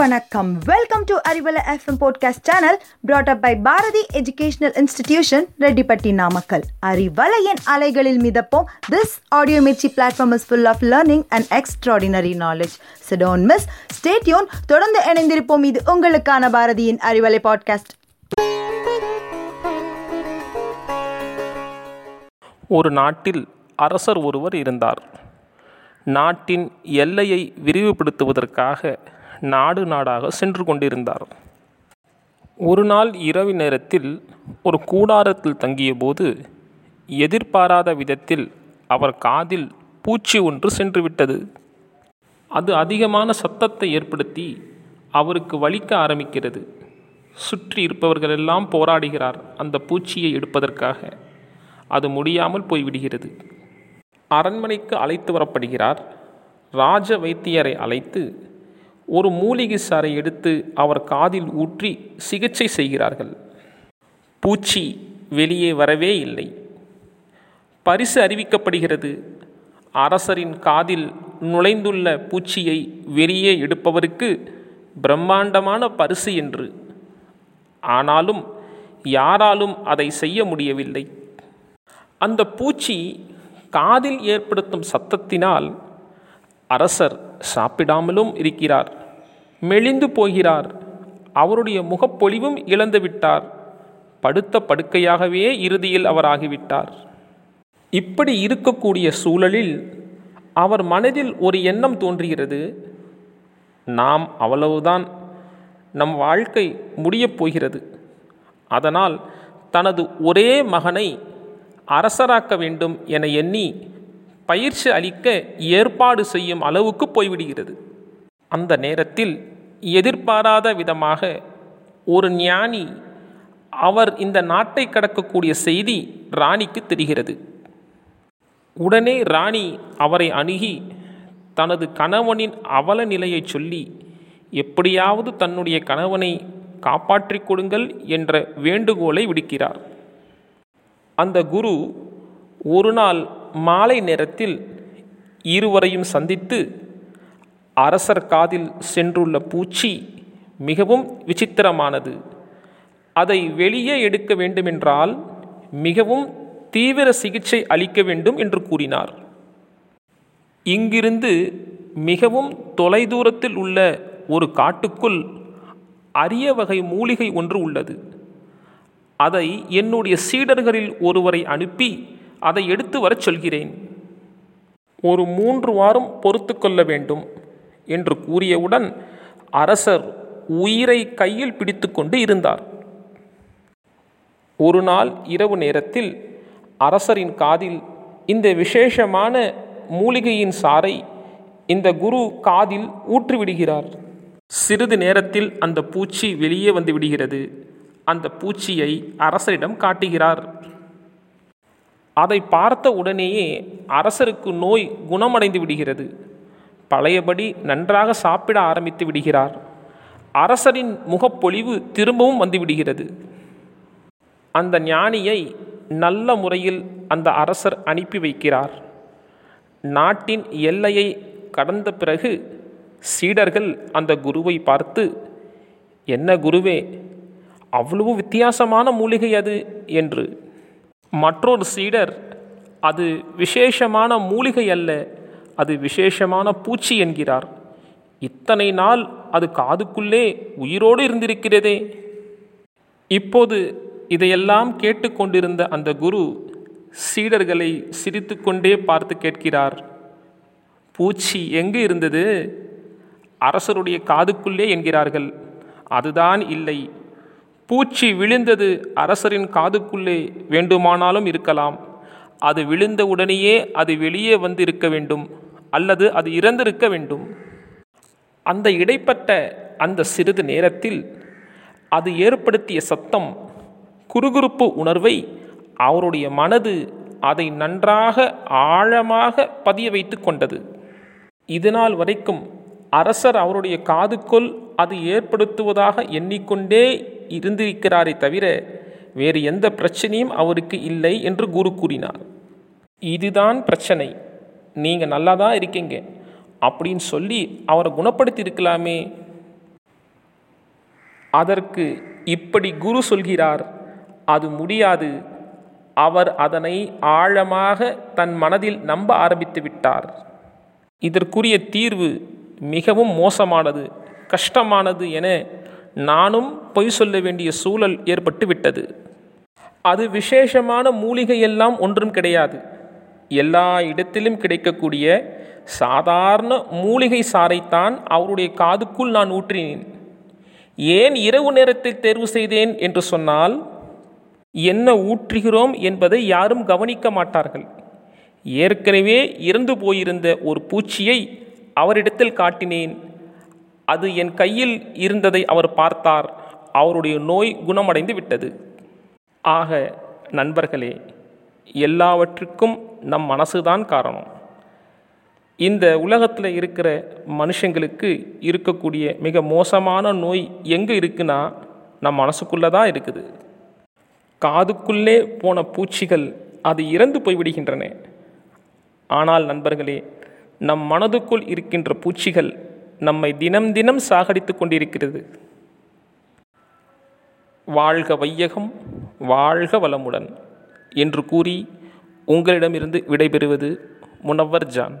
வணக்கம். Welcome to Arivalai FM podcast channel brought up by Bharathi educational institution Rettipatti Namakkal அறிவலையின் அலைகளில் மிதப்போம். This audio Mirchi platform is full of learning and extraordinary knowledge so don't miss stay tuned தொடர்ந்து இணைந்திருப்போம். இது உங்களுக்கான பாரதியின் Arivalai podcast ஒரு நாட்டில் அரசர் ஒருவர் இருந்தார். நாட்டின் எல்லையை விரிவுபடுத்துவதற்காக நாடு நாடாக சென்று கொண்டிருந்தார். ஒரு நாள் இரவு நேரத்தில் ஒரு கூடாரத்தில் தங்கியபோது எதிர்பாராத விதத்தில் அவர் காதில் பூச்சி ஒன்று சென்றுவிட்டது அது அதிகமான சத்தத்தை ஏற்படுத்தி அவருக்கு வலிக்க ஆரம்பிக்கிறது. சுற்றி இருப்பவர்களெல்லாம் போராடுகிறார் அந்த பூச்சியை எடுப்பதற்காக. அது முடியாமல் போய்விடுகிறது. அரண்மனைக்கு அழைத்து வரப்படுகிறார். ராஜ வைத்தியரை அழைத்து ஒரு மூலிகை சாறை எடுத்து அவர் காதில் ஊற்றி சிகிச்சை செய்கிறார்கள். பூச்சி வெளியே வரவே இல்லை. பரிசு அறிவிக்கப்படுகிறது. அரசரின் காதில் நுழைந்துள்ள பூச்சியை வெளியே எடுப்பவருக்கு பிரம்மாண்டமான பரிசு என்று. ஆனாலும் யாராலும் அதை செய்ய முடியவில்லை. அந்த பூச்சி காதில் ஏற்படுத்தும் சத்தத்தினால் அரசர் சாப்பிடாமலும் இருக்கிறார். மெலிந்து போகிறார். அவருடைய முகப்பொலிவும் இழந்துவிட்டார். படுத்த படுக்கையாகவே இறுதியில் அவர் ஆகிவிட்டார். இப்படி இருக்கக்கூடிய சூழலில் அவர் மனதில் ஒரு எண்ணம் தோன்றுகிறது. நாம் அவ்வளவுதான் நம் வாழ்க்கை முடியப் போகிறது. அதனால் தனது ஒரே மகனை அரசராக்க வேண்டும் என எண்ணி பயிற்சி அளிக்க ஏற்பாடு செய்யும் அளவுக்கு போய்விடுகிறது. அந்த நேரத்தில் எதிர்பாராத விதமாக ஒரு ஞானி அவர் இந்த நாட்டை கடக்கக்கூடிய செய்தி ராணிக்கு தெரிகிறது. உடனே ராணி அவரை அணுகி தனது கணவனின் அவல நிலையை சொல்லி எப்படியாவது தன்னுடைய கணவனை காப்பாற்றிக் கொடுங்கள் என்ற வேண்டுகோளை விடுக்கிறார். அந்த குரு ஒரு நாள் மாலை நேரத்தில் இருவரையும் சந்தித்து அரசர் காதில் சென்றுள்ள பூச்சி மிகவும் விசித்திரமானது. அதை வெளியே எடுக்க வேண்டுமென்றால் மிகவும் தீவிர சிகிச்சை அளிக்க வேண்டும் என்று கூறினார். இங்கிருந்து மிகவும் தொலைதூரத்தில் உள்ள ஒரு காட்டுக்குள் அரிய வகை மூலிகை ஒன்று உள்ளது. அதை என்னுடைய சீடர்களில் ஒருவரை அனுப்பி அதை எடுத்து வரச் சொல்கிறேன். ஒரு மூன்று வாரம் பொறுத்து கொள்ள வேண்டும். என்று கூறியவுடன் அரசர் உயிரை கையில் பிடித்து கொண்டு இருந்தார். ஒரு நாள் இரவு நேரத்தில் அரசரின் காதில் இந்த விசேஷமான மூலிகையின் சாறை இந்த குரு காதில் ஊற்றிவிடுகிறார். சிறிது நேரத்தில் அந்த பூச்சி வெளியே வந்து விடுகிறது. அந்த பூச்சியை அரசரிடம் காட்டுகிறார். அதை பார்த்த உடனேயே அரசருக்கு நோய் குணமடைந்து விடுகிறது. பழையபடி நன்றாக சாப்பிட ஆரம்பித்து விடுகிறார். அரசரின் முகப்பொலிவு திரும்பவும் வந்துவிடுகிறது. அந்த ஞானியை நல்ல முறையில் அந்த அரசர் அனுப்பி வைக்கிறார். நாட்டின் எல்லையை கடந்த பிறகு சீடர்கள் அந்த குருவை பார்த்து என்ன குருவே அவ்வளவு வித்தியாசமான மூலிகை அது? என்று. மற்றொரு சீடர் அது விசேஷமான மூலிகை அல்ல. அது விசேஷமான பூச்சி என்கிறார். இத்தனை நாள் அது காதுக்குள்ளே உயிரோடு இருந்திருக்கிறதே. இப்போது இதையெல்லாம் கேட்டுக்கொண்டிருந்த அந்த குரு சீடர்களை சிரித்துக்கொண்டே பார்த்து கேட்கிறார். பூச்சி எங்கு இருந்தது? அரசருடைய காதுக்குள்ளே என்கிறார்கள். அதுதான் இல்லை. பூச்சி விழுந்தது அரசரின் காதுக்குள்ளே வேண்டுமானாலும் இருக்கலாம். அது விழுந்த உடனேயே அது வெளியே வந்து இருக்க வேண்டும். அல்லது அது இறந்திருக்க வேண்டும். அந்த இடைப்பட்ட அந்த சிறிது நேரத்தில் அது ஏற்படுத்திய சத்தம் குறுகுறுப்பு உணர்வை அவருடைய மனது அதை நன்றாக ஆழமாக பதிய வைத்து கொண்டது. இதுநாள் வரைக்கும் அரசர் அவருடைய காதுக்குள் அது ஏற்படுத்துவதாக எண்ணிக்கொண்டே இருந்திருக்கிறாரே தவிர வேறு எந்த பிரச்சனையும் அவருக்கு இல்லை என்று குரு கூறினார் இதுதான் பிரச்சனை. நீங்கள் நல்லா தான் இருக்கீங்க அப்படின்னு சொல்லி அவரை குணப்படுத்தி இருக்கலாமே அதற்கு இப்படி குரு சொல்கிறார் அது முடியாது. அவர் அதனை ஆழமாக தன் மனதில் நம்ப ஆரம்பித்து விட்டார். இதற்குரிய தீர்வு மிகவும் மோசமானது கஷ்டமானது என நானும் பொய் சொல்ல வேண்டிய சூழல் ஏற்பட்டு விட்டது. அது விசேஷமான மூலிகையெல்லாம் ஒன்றும் கிடையாது. எல்லா இடத்திலும் கிடைக்கக்கூடிய சாதாரண மூலிகை சாறைத்தான் அவருடைய காதுக்குள் நான் ஊற்றினேன். ஏன் இரவு நேரத்தில் தேர்வு செய்தேன் என்று சொன்னால் என்ன ஊற்றுகிறோம் என்பதை யாரும் கவனிக்க மாட்டார்கள். ஏற்கனவே இறந்து போயிருந்த ஒரு பூச்சியை அவரிடத்தில் காட்டினேன். அது என் கையில் இருந்ததை அவர் பார்த்தார். அவருடைய நோய் குணமடைந்து விட்டது. ஆக நண்பர்களே எல்லாவற்றுக்கும் நம் மனசுதான் காரணம். இந்த உலகத்தில் இருக்கிற மனுஷங்களுக்கு இருக்கக்கூடிய மிக மோசமான நோய் எங்கே இருக்குன்னா நம் மனசுக்குள்ளே தான் இருக்குது. காதுக்குள்ளே போன பூச்சிகள் அது இறந்து போய்விடுகின்றன. ஆனால் நண்பர்களே நம் மனதுக்குள் இருக்கின்ற பூச்சிகள் நம்மை தினம் தினம் சாகடித்து கொண்டிருக்கிறது. வாழ்க வையகம் வாழ்க வளமுடன் என்று கூறி உங்களிடமிருந்து விடைபெறுவது முனவர் ஜான்.